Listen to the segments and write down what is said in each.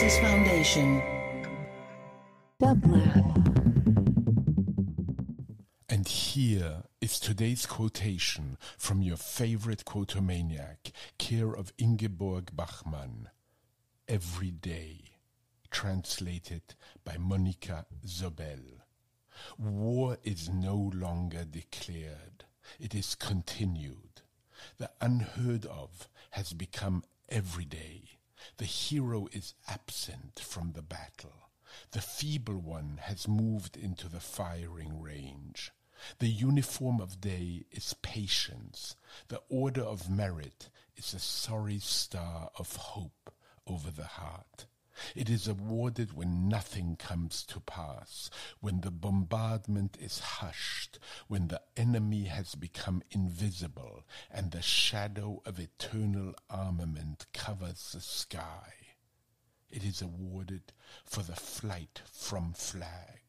Genesis Foundation. And here is today's quotation from your favorite quotomaniac, care of Ingeborg Bachmann. Every day. Translated by Monica Zobel. War is no longer declared. It is continued. The unheard of has become every day. The hero is absent from the battle. The feeble one has moved into the firing range. The uniform of day is patience. The order of merit is a sorry star of hope over the heart. It is awarded when nothing comes to pass, when the bombardment is hushed, when the enemy has become invisible, and the shadow of eternal armament covers the sky. It is awarded for the flight from flag,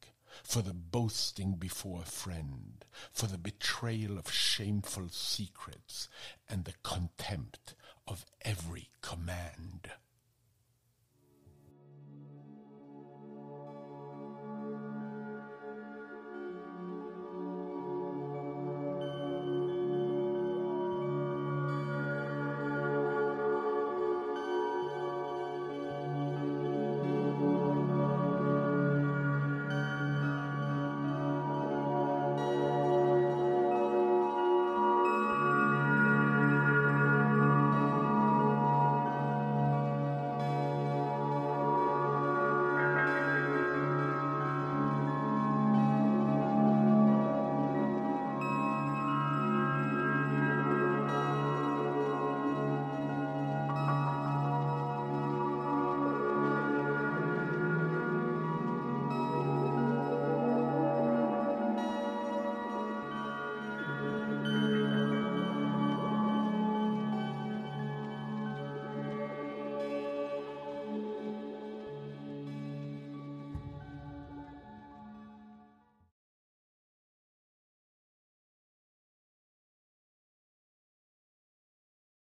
for the boasting before a friend, for the betrayal of shameful secrets, and the contempt of every command.